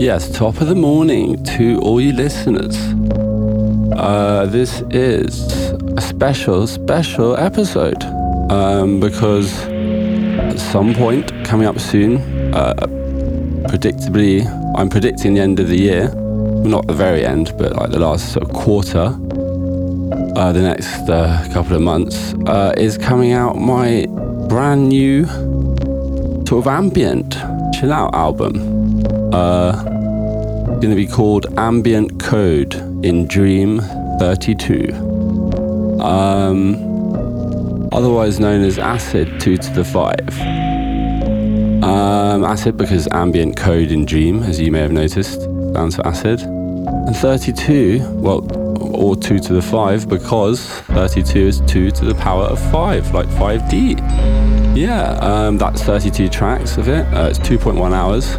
Yes, top of the morning to all you listeners. Uh, this is a special, special episode um, because at some point coming up soon, uh, predictably, I'm predicting the end of the year. Not the very end, but like the last sort of quarter, uh, the next uh, couple of months, uh, is coming out my brand new sort of ambient chill out album. Uh, going to be called Ambient Code in Dream 32. Um, otherwise known as Acid 2 to the 5. Um, acid because ambient code in Dream, as you may have noticed, stands for acid. And 32, well, or 2 to the 5 because 32 is 2 to the power of 5, like 5D. Yeah, um, that's 32 tracks of it. Uh, it's 2.1 hours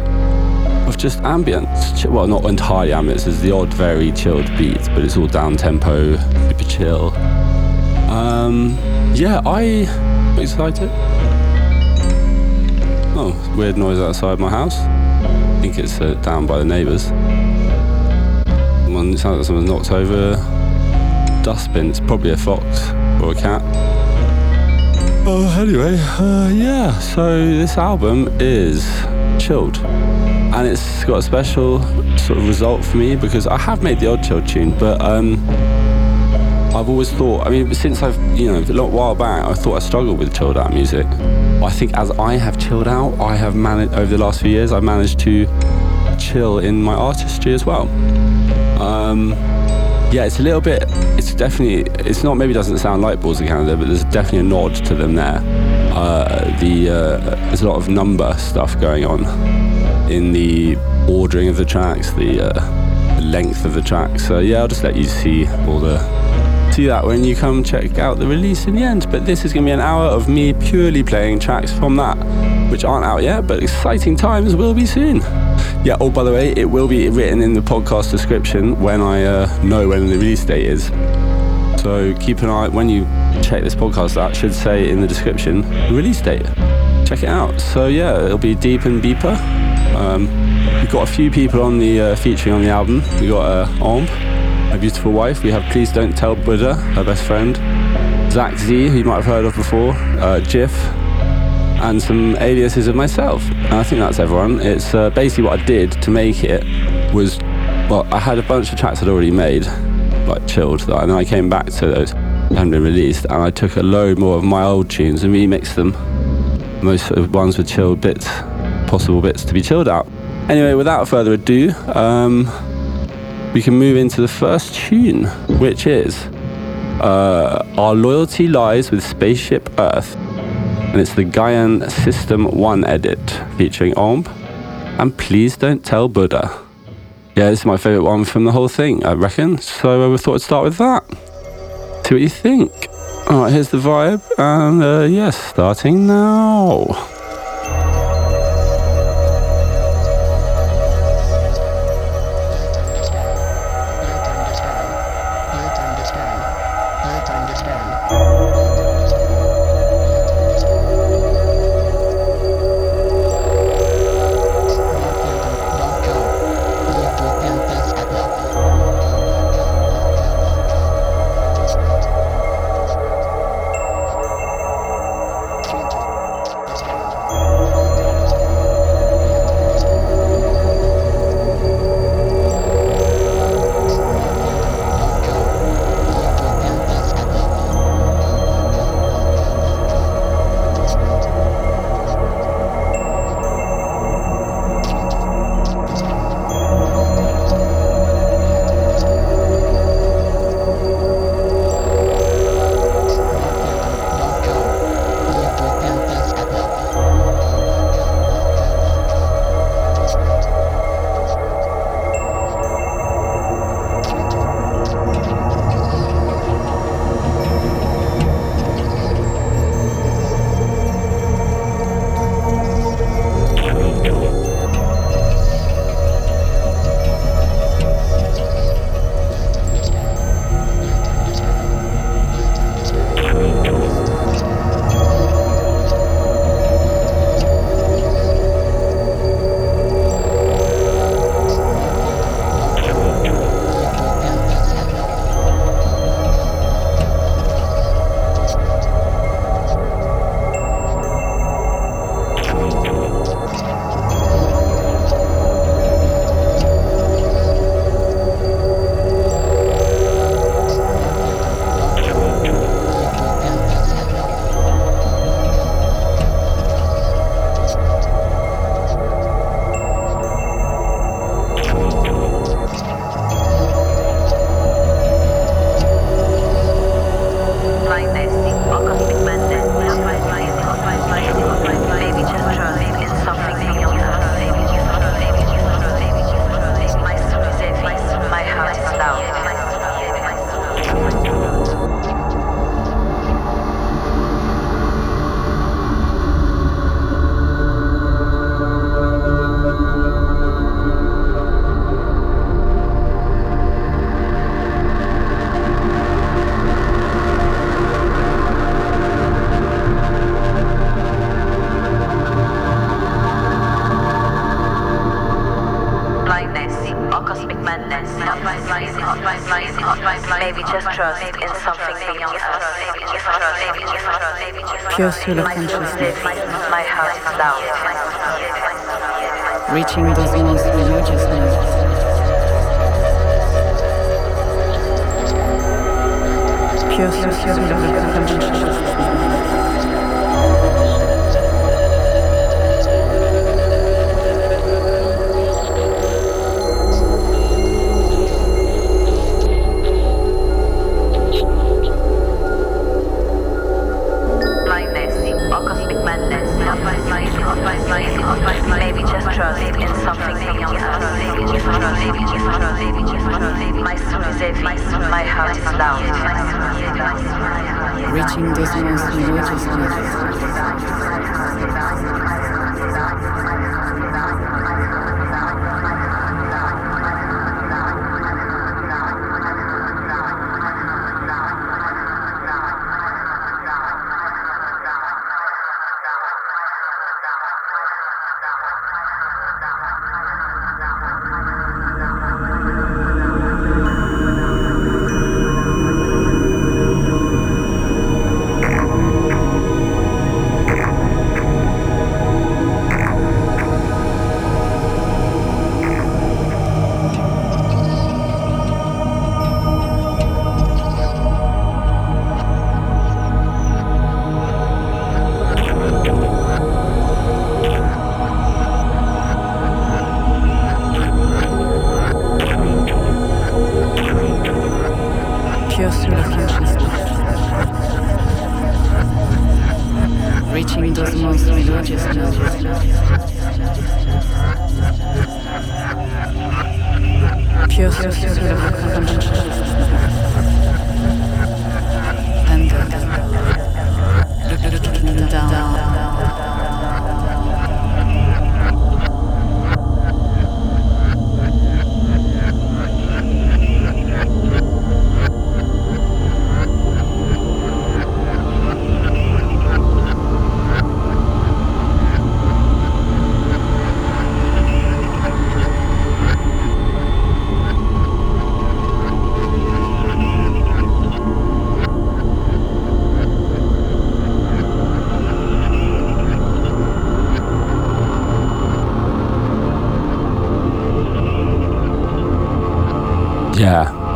of just ambience. Well, not entirely ambience, there's the odd, very chilled beats, but it's all down tempo, super chill. Um, yeah, I'm excited. Oh, weird noise outside my house. I think it's uh, down by the neighbours. It sounds like someone's knocked over a dustbin. It's probably a fox or a cat. Oh, anyway, uh, yeah, so this album is chilled. And it's got a special sort of result for me because I have made the odd chill tune, but um, I've always thought, I mean, since I've, you know, a little while back, I thought I struggled with chilled out music. I think as I have chilled out, I have managed, over the last few years, I've managed to chill in my artistry as well. Um, yeah, it's a little bit, it's definitely, it's not, maybe doesn't sound like Boards of Canada, but there's definitely a nod to them there. Uh, the, uh, there's a lot of number stuff going on in the ordering of the tracks, the, uh, length of the tracks. So yeah, I'll just let you see all the see that when you come check out the release in the end. But this is going to be an hour of me purely playing tracks from that, which aren't out yet, but exciting times will be soon. Yeah, oh, by the way, it will be written in the podcast description when I uh, know when the release date is. So keep an eye, when you check this podcast that should say in the description release date. Check it out. So yeah, it'll be Deep and Beeper. Um, we've got a few people on the uh, featuring on the album. We got uh, Omb, my beautiful wife. We have Please Don't Tell Buddha, her best friend. Zach Z, who you might have heard of before. Uh, Jiff. And some aliases of myself. And I think that's everyone. It's uh, basically what I did to make it was, well, I had a bunch of tracks I'd already made, like chilled, and then I came back to those that hadn't been released, and I took a load more of my old tunes and remixed them. Most of the ones with chilled bits, possible bits to be chilled out. Anyway, without further ado, um, we can move into the first tune, which is uh, Our Loyalty Lies with Spaceship Earth. And it's the Gaian System 1 edit featuring Omb. And please don't tell Buddha. Yeah, this is my favourite one from the whole thing, I reckon. So we thought I'd start with that. See what you think. Alright, here's the vibe. And uh, yes, starting now.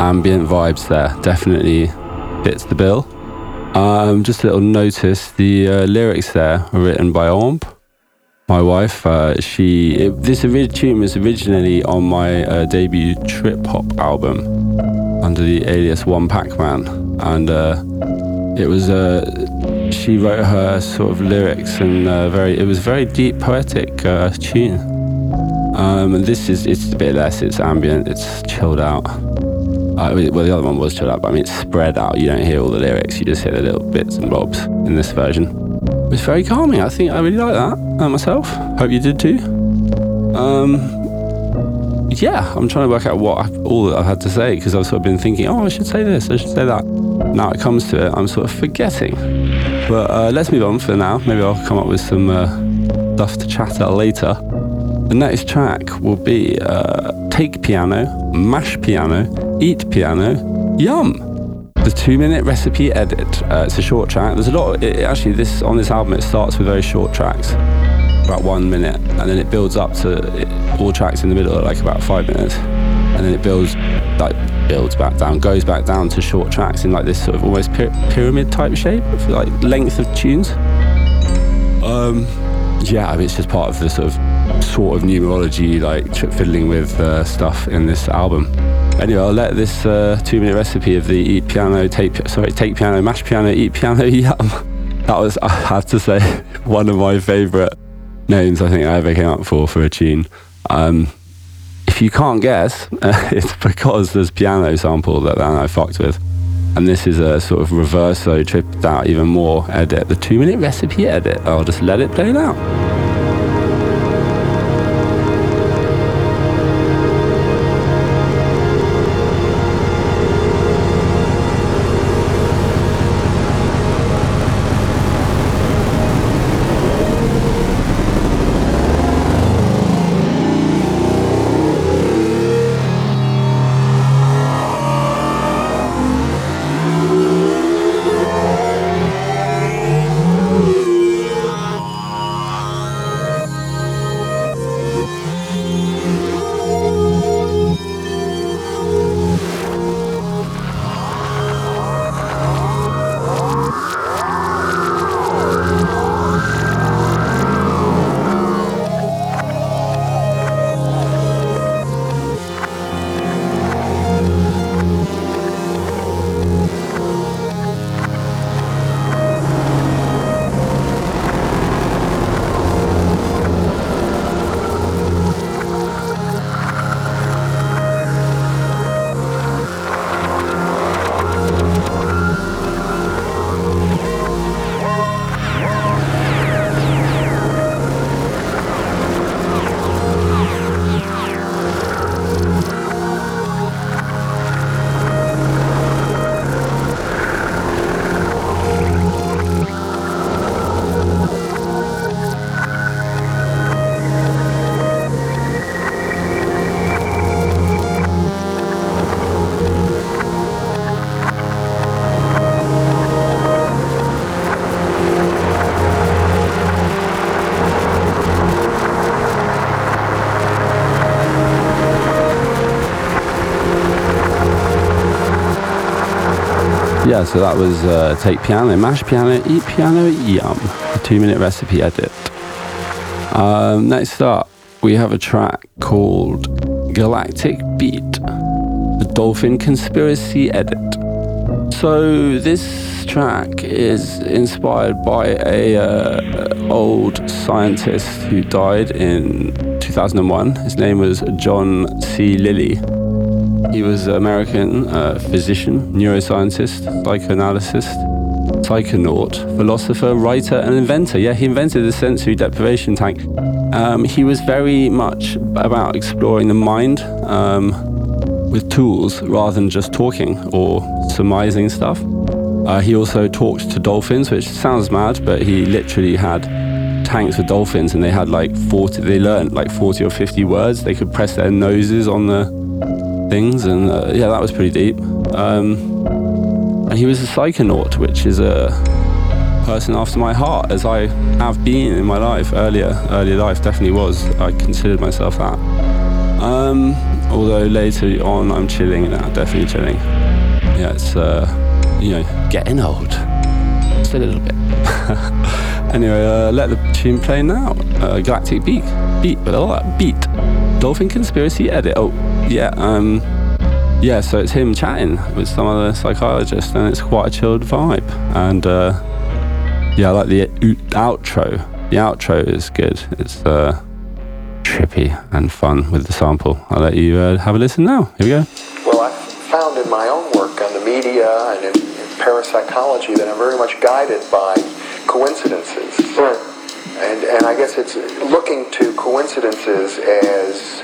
Ambient vibes there. Definitely fits the bill. Um, just a little notice the uh, lyrics there were written by Omb, my wife. Uh, she it, This ori- tune was originally on my uh, debut trip hop album under the alias One Pac Man. And uh, it was, uh, she wrote her sort of lyrics and uh, very, it was very deep, poetic tune. Um, and this is, it's a bit less, it's ambient, it's chilled out. Uh, well, the other one was chilled out, but I mean, it's spread out. You don't hear all the lyrics, you just hear the little bits and bobs in this version. It was very calming. I think I really like that uh, myself. Hope you did too. Um, yeah, I'm trying to work out what I, all that I've had to say because I've sort of been thinking, oh, I should say this, I should say that. Now it comes to it, I'm sort of forgetting. But uh, let's move on for now. Maybe I'll come up with some uh, stuff to chat about later. The next track will be uh, Take Piano, Mash Piano, Eat Piano, Yum. The two minute recipe edit. Uh, it's a short track. There's a lot. Of, it, actually, this on this album, it starts with very short tracks, about one minute, and then it builds up to it, all tracks in the middle are like about five minutes, and then it builds like builds back down, goes back down to short tracks in like this sort of almost py- pyramid type shape, like length of tunes. Um, yeah, I mean, it's just part of the sort of sort of numerology, like fiddling with uh, stuff in this album. Anyway, I'll let this uh, two-minute recipe of the eat piano, take sorry, take piano, mash piano, eat piano, yum. That was, I have to say, one of my favourite names I think I ever came up for for a tune. Um, if you can't guess, uh, it's because there's piano sample that, that I fucked with. And this is a sort of reverse reverso tripped out even more edit, the two minute recipe edit. I'll just let it play now. Yeah, so that was uh, Take Piano, Mash Piano, Eat Piano, Yum. A two minute recipe edit. Um, next up, we have a track called Galactic Beat, the Dolphin Conspiracy Edit. So this track is inspired by a uh, old scientist who died in 2001. His name was John C. Lilly. He was an American uh, physician, neuroscientist, psychoanalyst, psychonaut, philosopher, writer, and inventor. Yeah, he invented the sensory deprivation tank. Um, he was very much about exploring the mind um, with tools rather than just talking or surmising stuff. Uh, he also talked to dolphins, which sounds mad, but he literally had tanks with dolphins and they had like 40, they learned like 40 or 50 words. They could press their noses on the things, and uh, yeah, that was pretty deep. Um, and he was a psychonaut, which is a person after my heart, as I have been in my life earlier. Earlier life definitely was. I considered myself that. Um, although later on, I'm chilling now, definitely chilling. Yeah, it's uh, you know getting old, just a little bit. anyway, uh, let the tune play now. Uh, Galactic Beat, beat, blah, beat. Dolphin Conspiracy edit. Oh, yeah, um, yeah. So it's him chatting with some other psychologist, and it's quite a chilled vibe. And uh, yeah, I like the outro. The outro is good. It's uh, trippy and fun with the sample. I'll let you uh, have a listen now. Here we go. Well, I found in my own work on the media and in, in parapsychology that I'm very much guided by coincidences. Right. And, and I guess it's looking to coincidences as,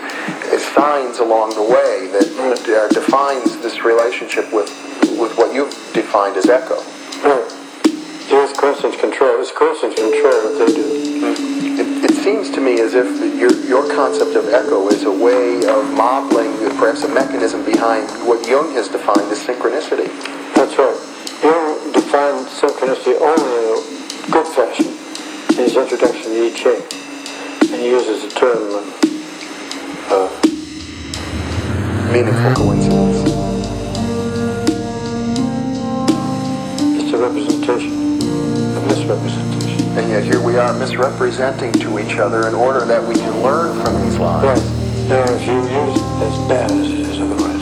as signs along the way that uh, defines this relationship with, with what you've defined as echo. Right. Yes, coincidence control. It's coincidence control what they do. It, it seems to me as if your, your concept of echo is a way of modeling perhaps a mechanism behind what Jung has defined as synchronicity. That's right. Jung defined synchronicity only in a good fashion in his introduction to I Ching, and he uses the term meaningful coincidence. It's a representation, a misrepresentation. And yet here we are misrepresenting to each other in order that we can learn from these lines. Right. Now, if you use it as bad as it is otherwise.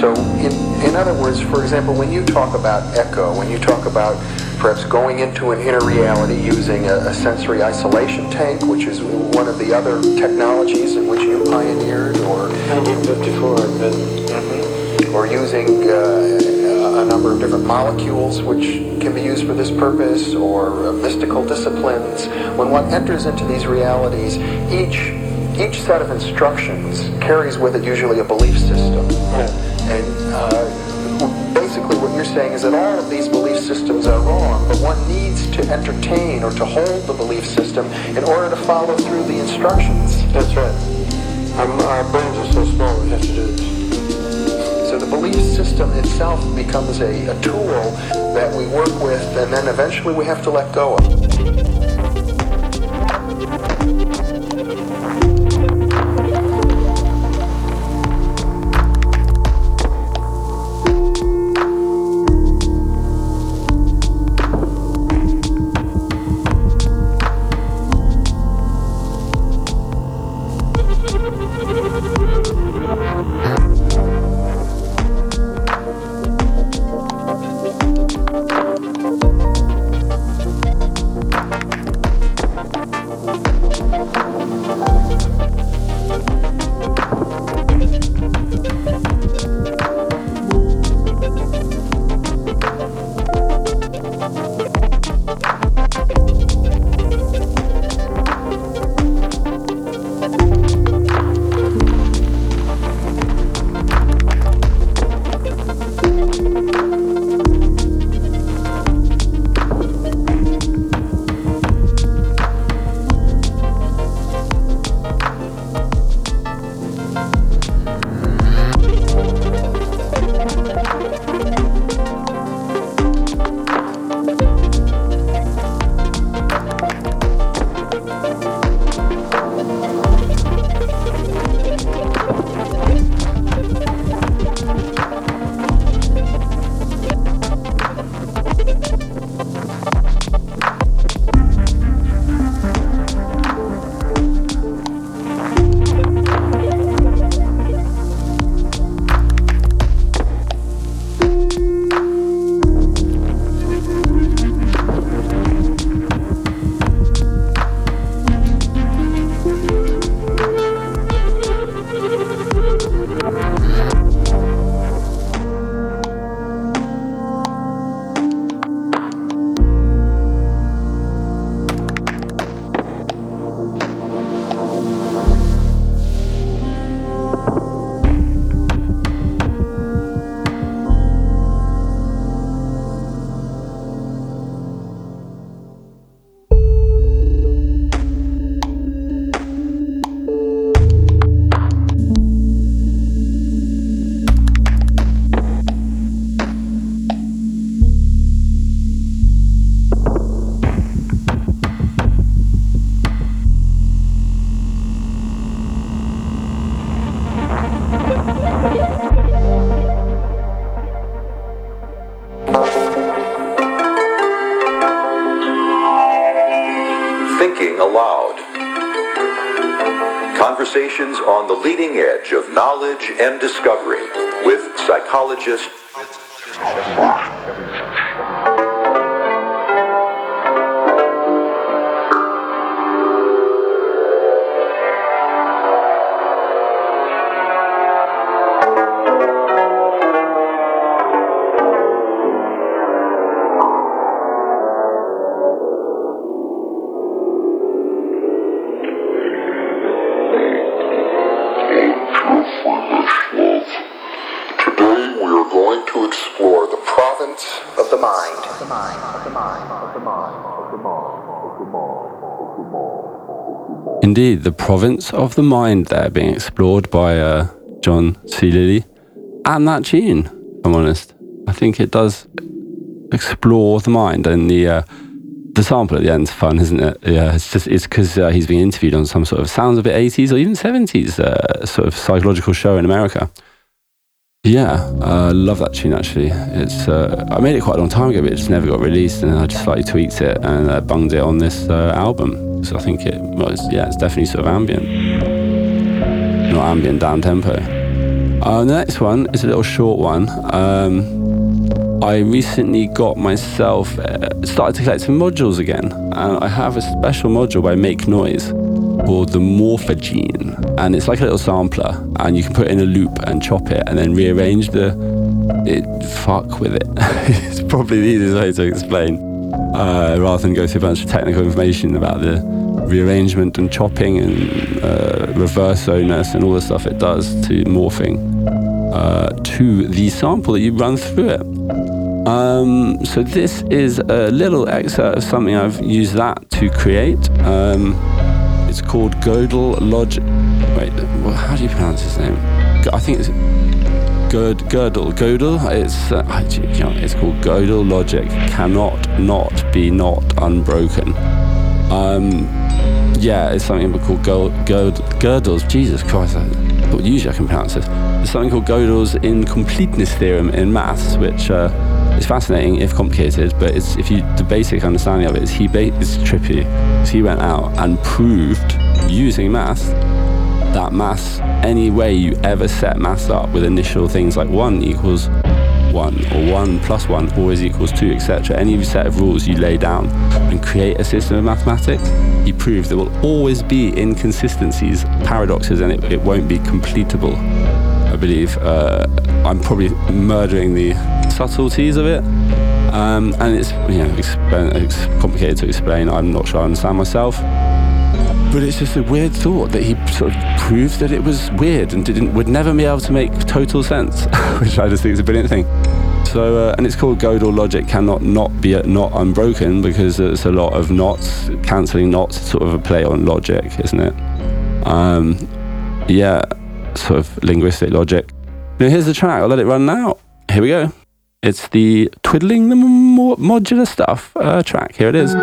So, in, in other words, for example, when you talk about echo, when you talk about perhaps going into an inner reality using a, a, sensory isolation tank, which is one of the other technologies in which you pioneered, or 1954, mm-hmm. or using uh, a number of different molecules which can be used for this purpose, or uh, mystical disciplines. When one enters into these realities, each each set of instructions carries with it usually a belief system, yeah. and uh, basically what you're saying is that all of these belief systems are wrong, but one needs to entertain or to hold the belief system in order to follow through the instructions. That's right. Our, our brains are so small we have to do this. So the belief system itself becomes a, a tool that we work with and then eventually we have to let go of. And discovery with psychologist. Province of the mind there being explored by uh, John C. Lilly. And that tune, I'm honest. I think it does explore the mind and the uh, the sample at the end's fun, isn't it? Yeah, it's just it's because uh, he's being interviewed on some sort of sounds a bit 80s or even 70s uh, sort of psychological show in America. Yeah, I uh, love that tune actually. It's uh, I made it quite a long time ago, but it just never got released, and I just slightly tweaked it and uh, bunged it on this uh, album. So I think it was yeah, it's definitely sort of ambient, not ambient down tempo. Uh, the next one is a little short one. Um, I recently got myself uh, started to collect some modules again, and I have a special module by Make Noise called the Morphogene, and it's like a little sampler, and you can put it in a loop and chop it, and then rearrange the it. Fuck with it. it's probably the easiest way to explain, uh, rather than go through a bunch of technical information about the rearrangement and chopping and uh, reverse onus and all the stuff it does to morphing uh, to the sample that you run through it. Um, so this is a little excerpt of something I've used that to create. Um, it's called Gödel Logic. Wait, well, how do you pronounce his name? I think it's Gerd, Gödel. Gödel. It's uh, it's called Gödel Logic. Cannot not be not unbroken. Um, yeah, it's something called Gödel's. Jesus Christ, I thought usually I can pronounce this. There's something called Gödel's incompleteness theorem in maths, which uh, is fascinating if complicated. But it's if you the basic understanding of it is he ba- it's trippy. 'cause he went out and proved using maths that maths any way you ever set maths up with initial things like one equals one or one plus one always equals two, etc. Any set of rules you lay down and create a system of mathematics, you prove there will always be inconsistencies, paradoxes, and it, it won't be completable. I believe uh, I'm probably murdering the subtleties of it. Um, and it's you know it's complicated to explain. I'm not sure I understand myself. But it's just a weird thought that he sort of proved that it was weird and didn't would never be able to make total sense, which I just think is a brilliant thing. So uh, and it's called Gödel logic cannot not be not unbroken because there's a lot of knots cancelling knots, sort of a play on logic, isn't it? Um, yeah, sort of linguistic logic. Now here's the track. I'll let it run now. Here we go. It's the twiddling the mo- modular stuff uh, track. Here it is.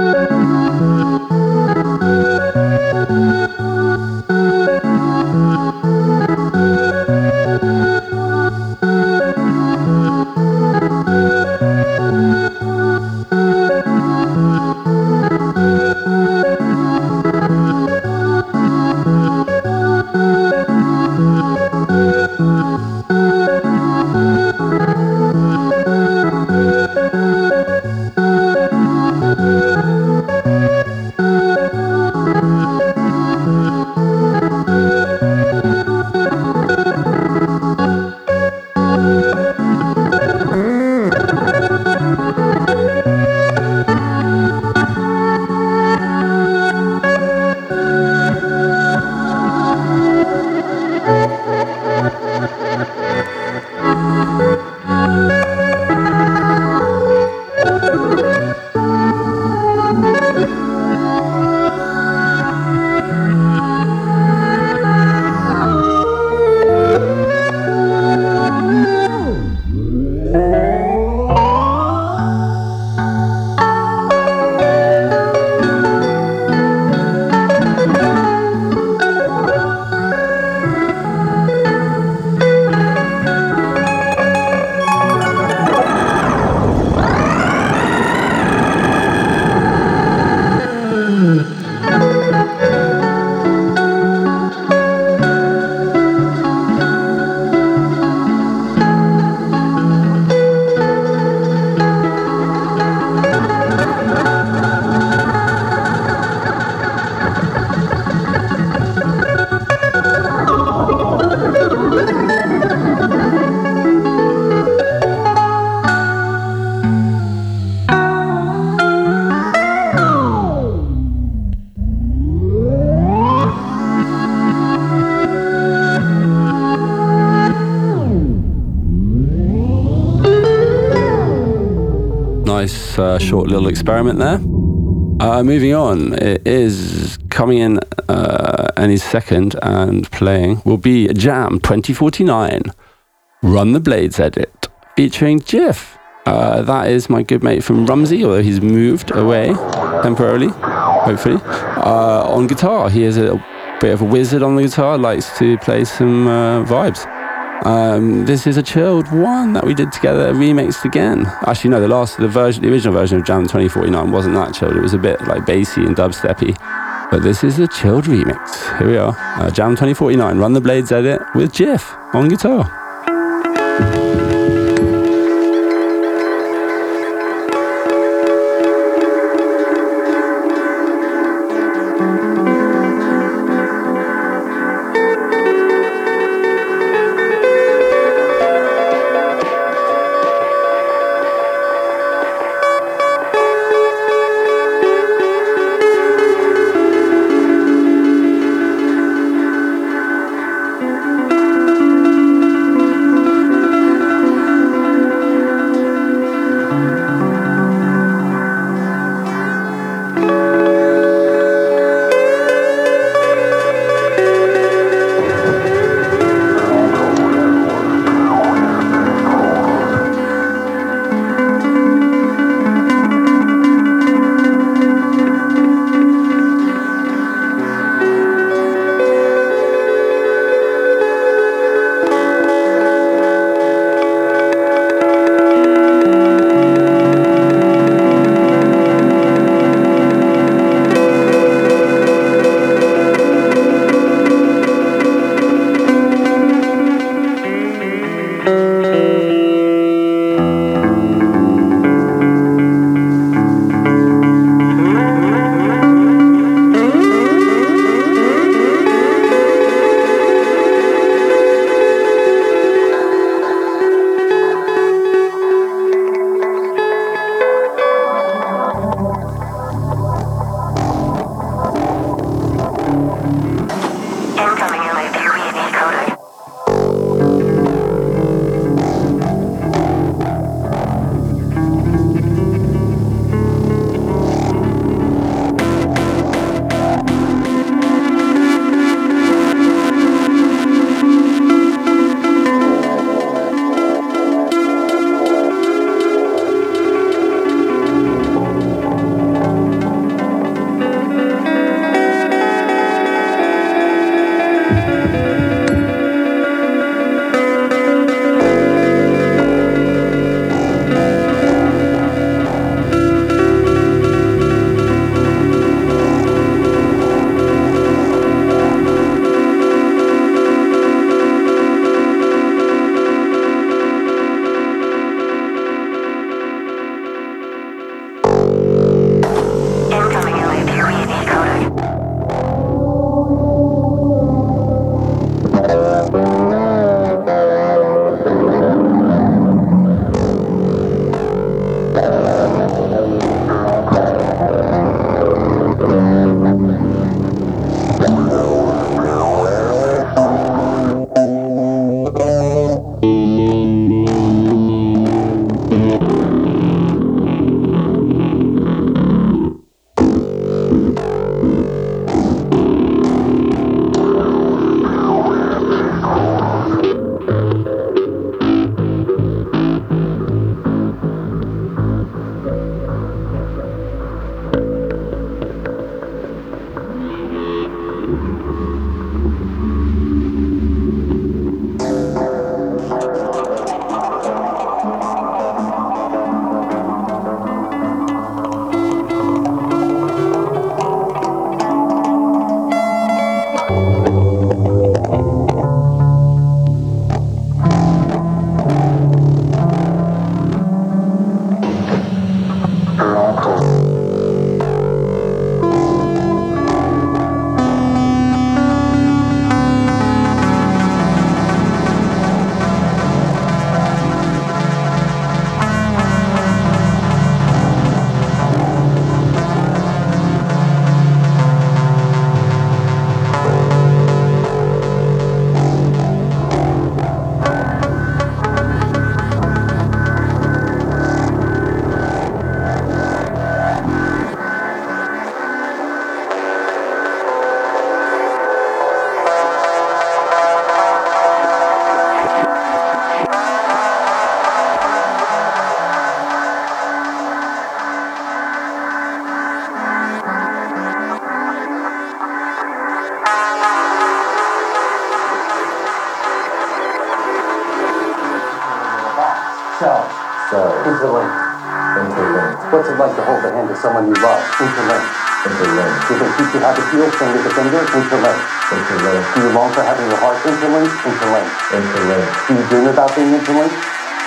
Short little experiment there. Uh, moving on, it is coming in, uh, second and playing will be Jam 2049, Run the Blades edit, featuring Jiff. Uh, that is my good mate from Romsey, although he's moved away temporarily, hopefully. Uh, on guitar, he is a bit of a wizard on the guitar, likes to play some uh, vibes. Um, this is a chilled one that we did together, remixed again. Actually, no, the last, the version, the original version of Jam 2049 wasn't that chilled. It was a bit like bassy and dubsteppy. But this is a chilled remix. Here we are, uh, Jam 2049, Run the Blades edit with Jiff on guitar. Someone you love? Interlinked. Interlinked. Do they teach you how to feel finger to finger? Interlinked. Interlinked. Do you long for having your heart interlinked? Interlinked. Interlinked. Do you dream about being interlinked?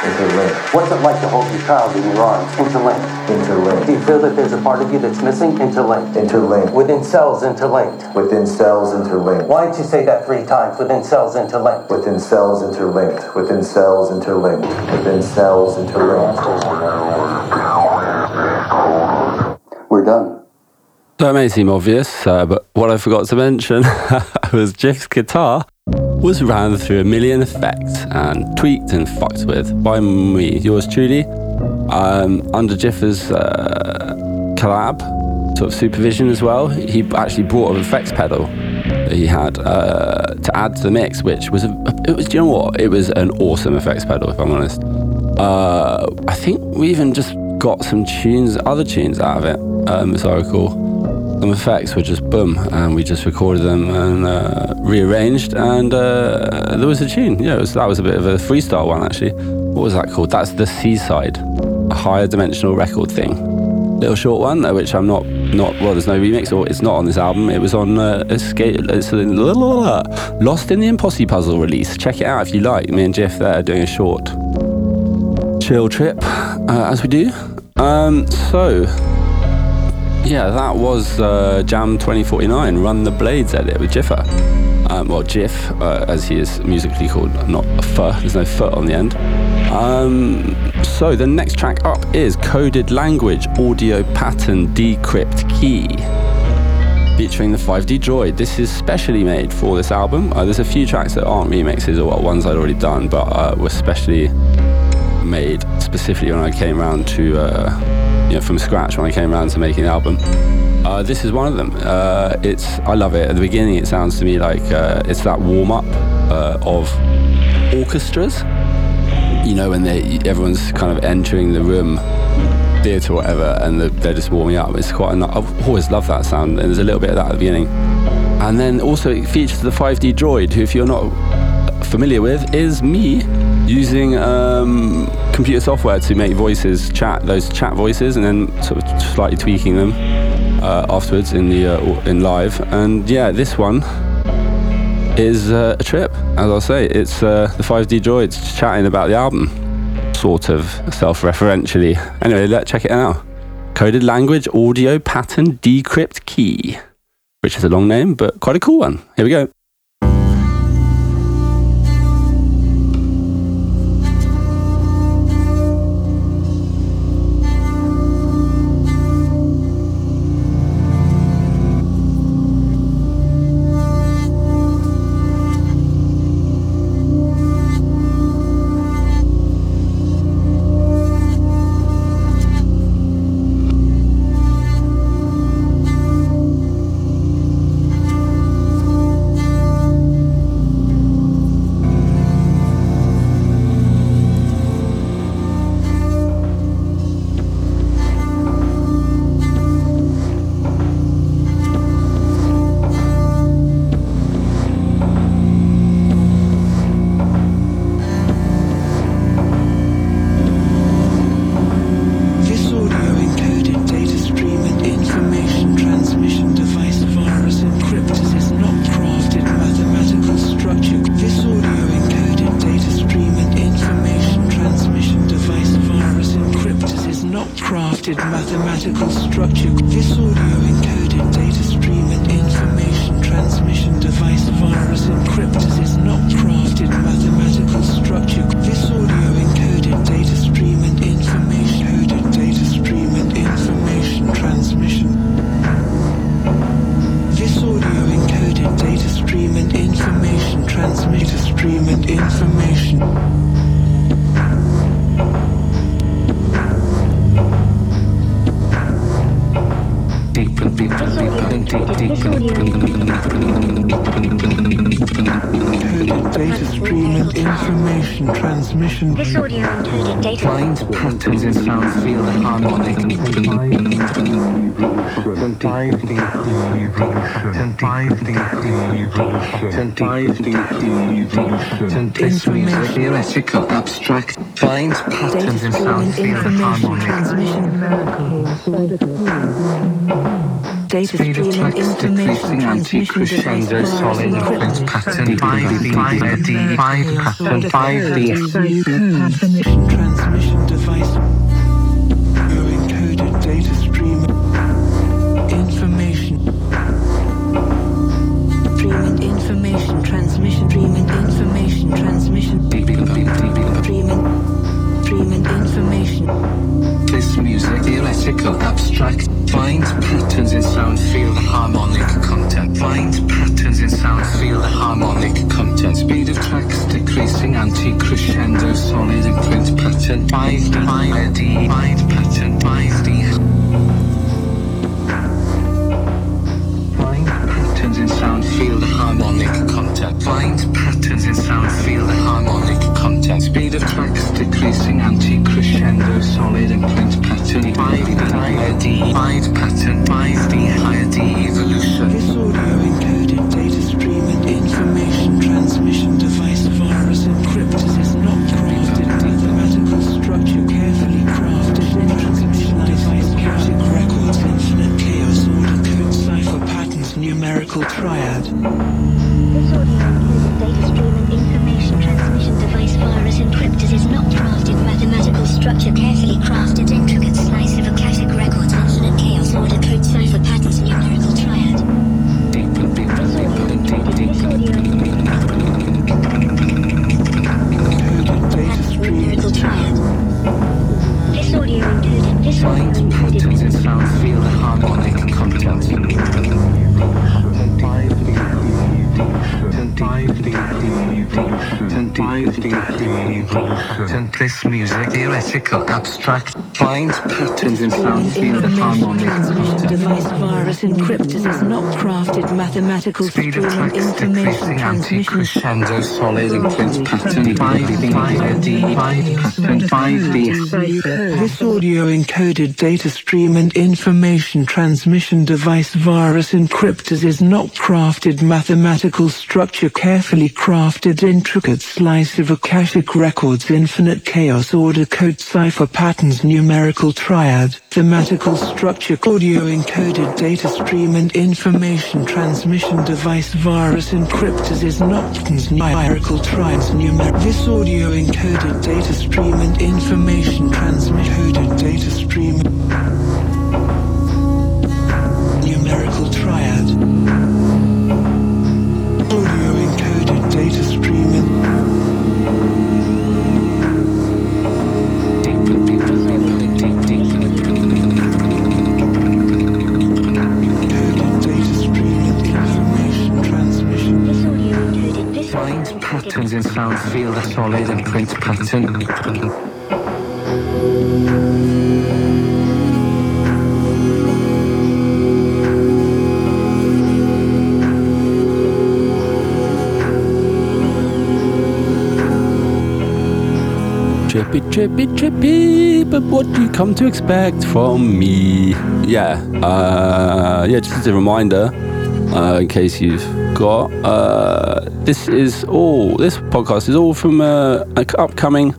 Interlinked. What's it like to hold your child in your arms? Interlinked. Interlinked. Do you feel that there's a part of you that's missing? Interlinked. Interlinked. Within cells, interlinked. Within cells interlinked. Why don't you say that three times? Within cells, interlinked. Within cells interlinked. Within cells interlinked. Within cells interlinked. We're That may seem obvious, uh, but what I forgot to mention was Jiff's guitar was ran through a million effects and tweaked and fucked with by me, yours truly, um, under Jiffer's uh, collab sort of supervision as well. He actually brought an effects pedal that he had uh, to add to the mix, which was a, it was. Do you know what? It was an awesome effects pedal, if I'm honest. Uh, I think we even just got some tunes, other tunes out of it, um, as I recall some effects were just boom, and we just recorded them and uh, rearranged, and uh, there was a tune. Yeah, was, that was a bit of a freestyle one actually. What was that called? That's the Seaside, a higher dimensional record thing. Little short one, which I'm not not well. There's no remix, or it's not on this album. It was on uh, Escape. It's a, Lost in the Impossible Puzzle release. Check it out if you like. Me and Jeff there doing a short chill trip, uh, as we do. Um, so yeah, that was uh, Jam 2049, Run the Blades edit with Jiffer. Um, well, Jiff, uh, as he is musically called, not a fur, there's no foot on the end. Um, so the next track up is Coded Language Audio Pattern Decrypt Key. Featuring the 5D Droid. This is specially made for this album. Uh, there's a few tracks that aren't remixes or ones I'd already done, but uh, were specially made specifically when I came around to uh, you know, from scratch when I came around to making the album. Uh, this is one of them. Uh, it's I love it. At the beginning, it sounds to me like uh, it's that warm up uh, of orchestras. You know, when they everyone's kind of entering the room, theatre or whatever, and the, they're just warming up. It's quite. I've always loved that sound, and there's a little bit of that at the beginning. And then also it features the 5D Droid, who, if you're not familiar with, is me using um, computer software to make voices chat, those chat voices, and then sort of slightly tweaking them uh, afterwards in the uh, in live. And yeah, this one is uh, a trip. As I'll say, it's uh, the 5D droids chatting about the album, sort of self-referentially. Anyway, let's check it out. Coded language audio pattern decrypt key, which is a long name, but quite a cool one. Here we go. Coded data Find patterns in sound, feel the harmonic. This music, theoretical, abstract. Find patterns in sound, feel the harmonic. Data Speed of stream and tracks information decreasing transmission anti-crescendo device solid virus influence pattern 5D, 5D, 5 pattern 5D. The device virus crafted mathematical Speed stream of and tracks information transmission anti-crescendo, solid pattern. 5D, 5D, 5 pattern, 5D. This audio encoded data stream and information transmission device virus encryptors is not crafted mathematical structure carefully crafted intricate slice of akashic records infinite chaos order code cipher patterns numerical triad thematical structure audio encoded data stream and information transmission device virus encryptors is not numerical triads numer this audio encoded data stream and information transmitted data stream in sound, feel the solid imprint pattern. Trippy, trippy, trippy, but what do you come to expect from me? Yeah, uh, yeah, just as a reminder, uh, in case you've got, uh, this is all, this podcast is all from uh, an upcoming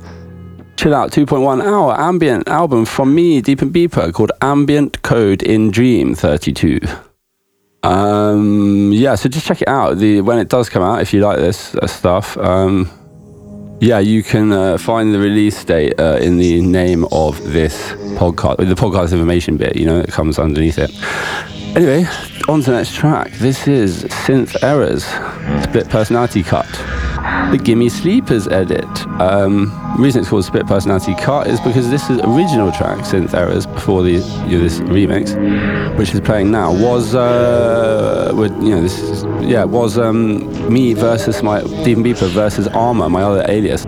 Chill Out 2.1 hour ambient album from me, Deep and Beeper, called Ambient Code in Dream 32. Um, yeah, so just check it out. The when it does come out, if you like this uh, stuff, um, yeah, you can uh, find the release date uh, in the name of this podcast, the podcast information bit, you know, that comes underneath it. Anyway, on to the next track. This is Synth Errors, Split Personality Cut, the Gimme Sleepers edit. Um, the reason it's called Split Personality Cut is because this is original track, Synth Errors, before the you know, this remix, which is playing now, was, uh, you know, this is, yeah, was um, me versus my, Stephen Beeper versus Armour, my other alias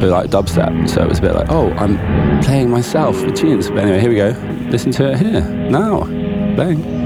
but like dubstep. So it was a bit like, oh, I'm playing myself with tunes. But anyway, here we go. Listen to it here now. Bang.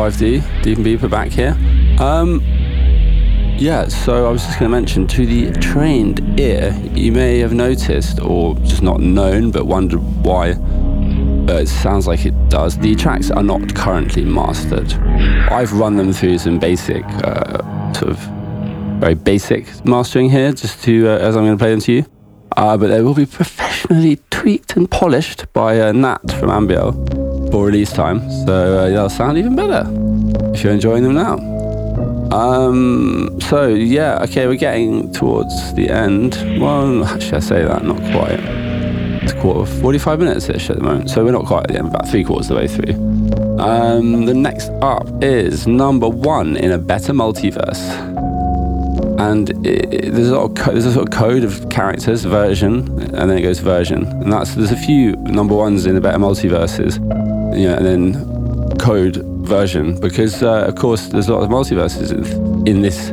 5D, Deep and Beeper back here. Um, yeah, so I was just going to mention to the trained ear, you may have noticed, or just not known, but wondered why uh, it sounds like it does. The tracks are not currently mastered. I've run them through some basic, uh, sort of very basic mastering here, just to uh, as I'm going to play them to you. Uh, but they will be professionally tweaked and polished by uh, Nat from Ambiel for release time, so uh, they'll sound even better if you're enjoying them now. Um, so yeah, okay, we're getting towards the end. Well, actually, I say that? Not quite. It's a quarter, 45 minutes ish at the moment, so we're not quite at the end, about three quarters of the way through. Um, the next up is number one in a better multiverse. And it, it, there's, a lot of co- there's a sort of code of characters, version, and then it goes version. And that's there's a few number ones in a better multiverses you know, and then code version because uh, of course there's a lot of multiverses in this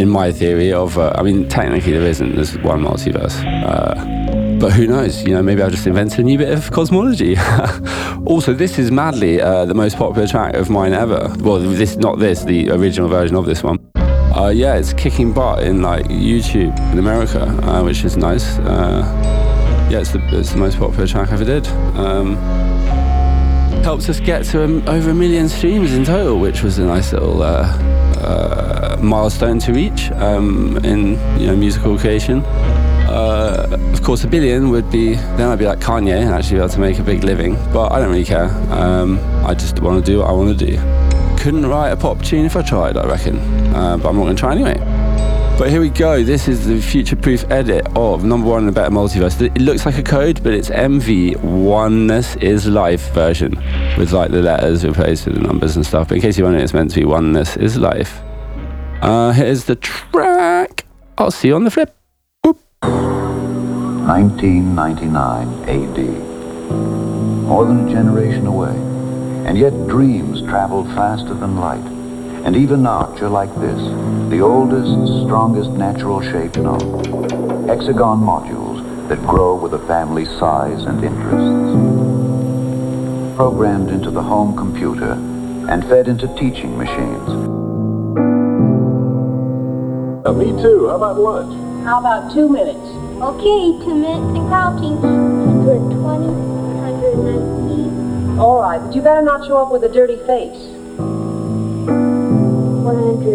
in my theory of uh, I mean technically there isn't there's one multiverse uh, but who knows? You know maybe I've just invented a new bit of cosmology. Also this is madly uh, the most popular track of mine ever. Well this not this the original version of this one. Uh, yeah it's kicking butt in like YouTube in America uh, which is nice. Yeah it's the, it's the most popular track I ever did. Um, helped us get to over a million streams in total, which was a nice little uh, uh, milestone to reach um, in you know musical creation. Uh, of course, a billion would be then I'd be like Kanye and actually be able to make a big living. But I don't really care. Um, I just want to do what I want to do. Couldn't write a pop tune if I tried, I reckon. Uh, but I'm not going to try anyway. But here we go. This is the future-proof edit of number one in the better multiverse. It looks like a code, but it's MV Oneness is Life version with like the letters replaced with the numbers and stuff. But in case you wonder, it's meant to be Oneness is Life. Uh, here's the track. I'll see you on the flip. 1999 AD. More than a generation away. And yet dreams travel faster than light. And even now, you're like this, the oldest, strongest natural shape known. Hexagon modules that grow with a family's size and interests. Programmed into the home computer and fed into teaching machines. Uh, me too. How about lunch? How about two minutes? Okay, two minutes and counting. 120, 119. All right, but you better not show up with a dirty face.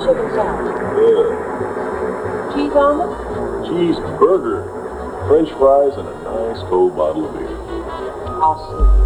chicken salad? Yeah. Cheese omelet? Cheeseburger, French fries, and a nice cold bottle of beer. I'll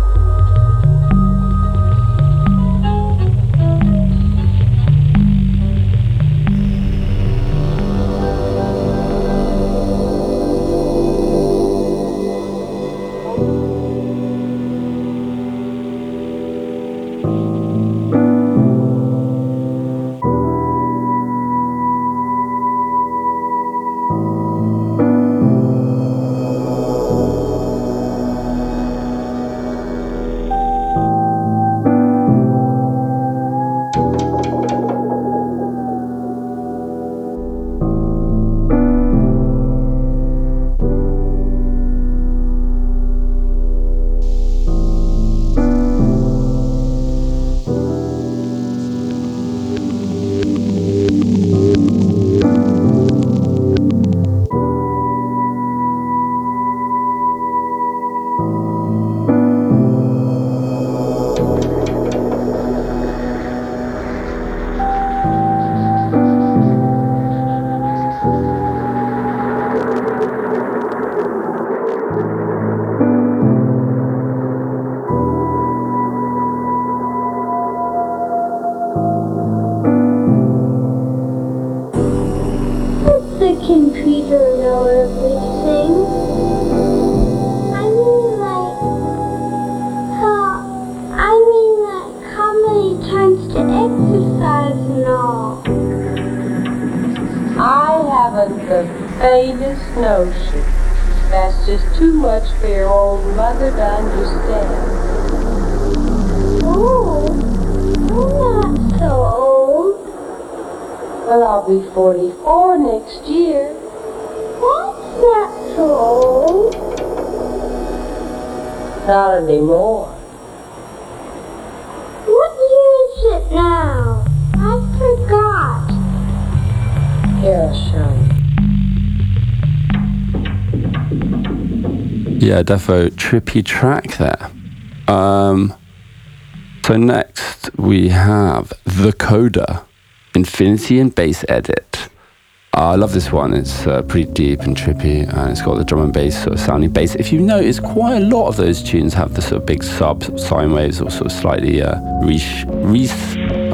haven't the faintest notion. That's just too much for your old mother to understand. Oh, I'm not so old. Well, I'll be 44 next year. That's not so old. Not anymore. What year is it now? I forgot. Here, I'll Yeah, defo trippy track there. Um, so next we have the Coda, Infinity and Bass Edit. Uh, I love this one. It's uh, pretty deep and trippy, and it's got the drum and bass sort of sounding bass. If you notice, quite a lot of those tunes have the sort of big sub sine waves or sort of slightly uh.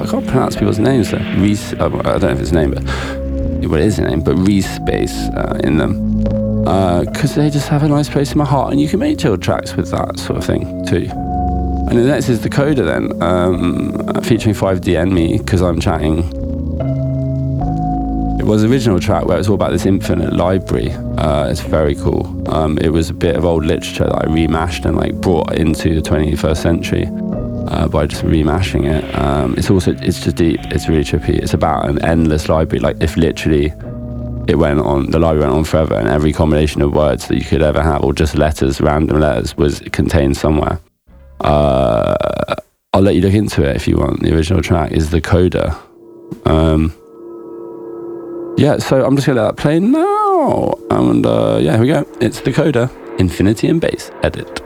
I can't pronounce people's names there. Reese. Uh, I don't know if it's name, but well, it is his name, but Reese bass uh, in them because they just have a nice place in my heart, and you can make chill tracks with that sort of thing too. And the next is the Coda then, um, featuring 5D and me, because I'm chatting. It was original track where it's all about this infinite library. Uh, it's very cool. Um, it was a bit of old literature that I remashed and like brought into the 21st century uh, by just remashing it. Um, it's also it's just deep. It's really trippy. It's about an endless library. Like if literally it went on, the library went on forever, and every combination of words that you could ever have, or just letters, random letters, was contained somewhere. Uh, I'll let you look into it if you want. The original track is the Coda. Um, yeah, so I'm just gonna let that play now, and uh, yeah, here we go. It's the Coda, Infinity and Bass Edit.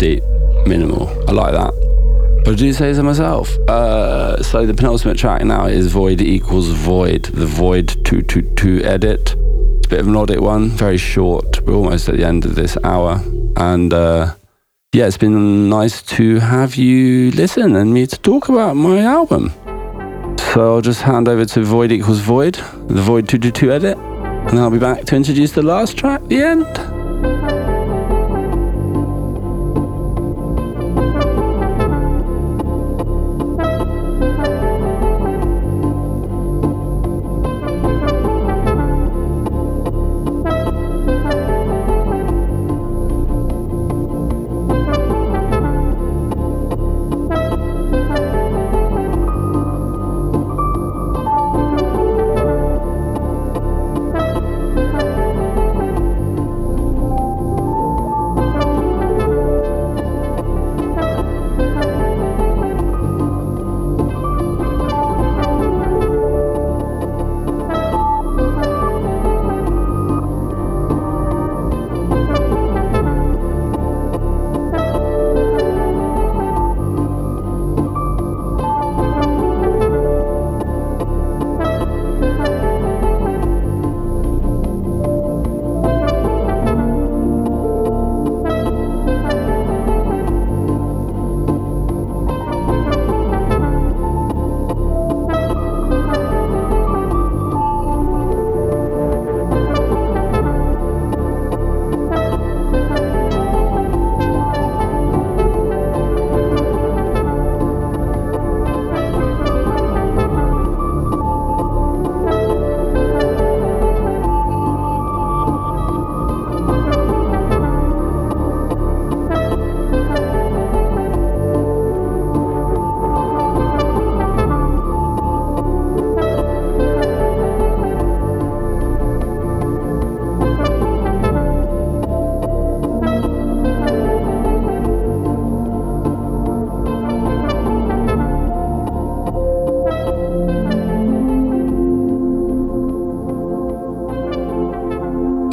Deep. Minimal. I like that. But I do say so myself. Uh, so the penultimate track now is Void equals Void, the Void 222 edit. It's a bit of an audit one, very short. We're almost at the end of this hour. And uh, yeah, it's been nice to have you listen and me to talk about my album. So I'll just hand over to Void equals Void, the Void 222 edit. And I'll be back to introduce the last track, the end.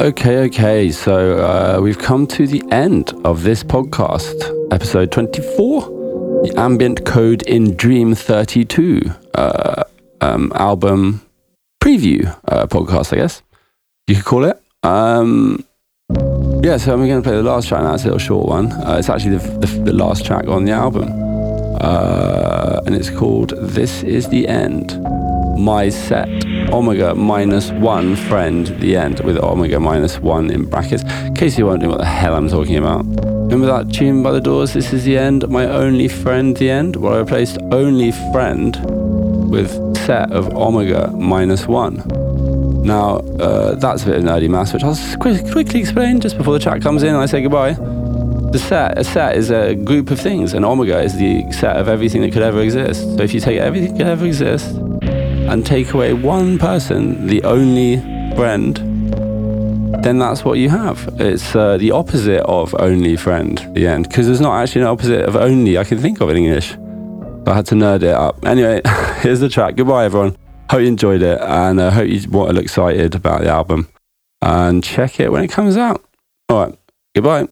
Okay, okay. So uh, we've come to the end of this podcast, episode 24, the Ambient Code in Dream 32 uh, um, album preview uh, podcast, I guess you could call it. Um, yeah, so I'm going to play the last track now. It's a little short one. Uh, it's actually the, the, the last track on the album. Uh, and it's called This Is the End. My set, Omega minus one friend, the end, with Omega minus one in brackets. In case you're wondering what the hell I'm talking about. Remember that tune by the doors, This Is the End, My Only Friend, the end? Well, I replaced Only Friend with set of Omega minus one. Now, uh, that's a bit of nerdy maths, which I'll quick, quickly explain just before the chat comes in and I say goodbye. The set, a set is a group of things, and omega is the set of everything that could ever exist. So if you take everything that could ever exist and take away one person, the only friend, then that's what you have. It's uh, the opposite of only friend, the end, because there's not actually an opposite of only I can think of in English. I had to nerd it up. Anyway, here's the track. Goodbye, everyone. Hope you enjoyed it, and uh, hope you were excited about the album. And check it when it comes out. All right. Goodbye.